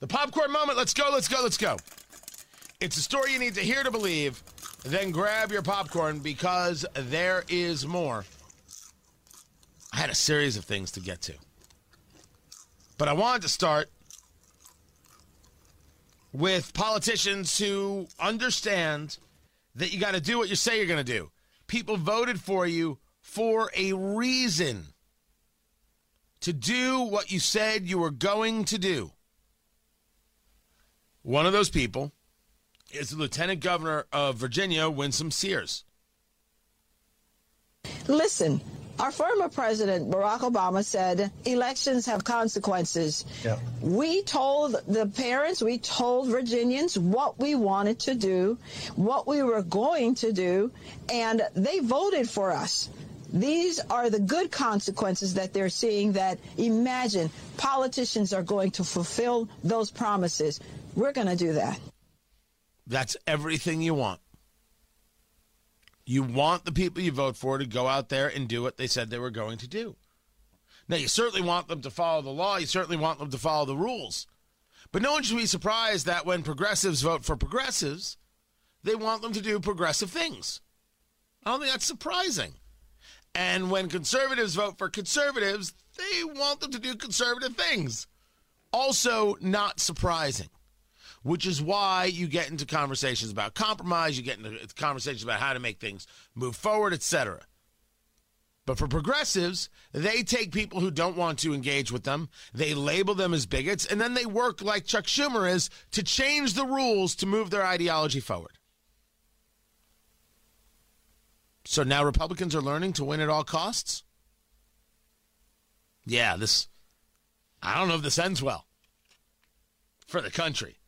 The popcorn moment. Let's go, let's go, let's go. It's a story you need to hear to believe. Then grab your popcorn because there is more. I had a series of things to get to. But I wanted to start with politicians who understand that you got to do what you say you're going to do. People voted for you for a reason to do what you said you were going to do. One of those people is the Lieutenant Governor of Virginia, Winsome Sears. Listen, our former president, Barack Obama, said elections have consequences. Yep. We told the parents, we told Virginians what we wanted to do, what we were going to do, and they voted for us. These are the good consequences that they're seeing that imagine politicians are going to fulfill those promises. We're going to do that. That's everything you want. You want the people you vote for to go out there and do what they said they were going to do. Now, you certainly want them to follow the law. You certainly want them to follow the rules. But no one should be surprised that when progressives vote for progressives, they want them to do progressive things. I don't think that's surprising. And when conservatives vote for conservatives, they want them to do conservative things. Also, not surprising which is why you get into conversations about compromise, you get into conversations about how to make things move forward, etc. But for progressives, they take people who don't want to engage with them, they label them as bigots, and then they work like Chuck Schumer is to change the rules to move their ideology forward. So now Republicans are learning to win at all costs? Yeah, this, I don't know if this ends well for the country.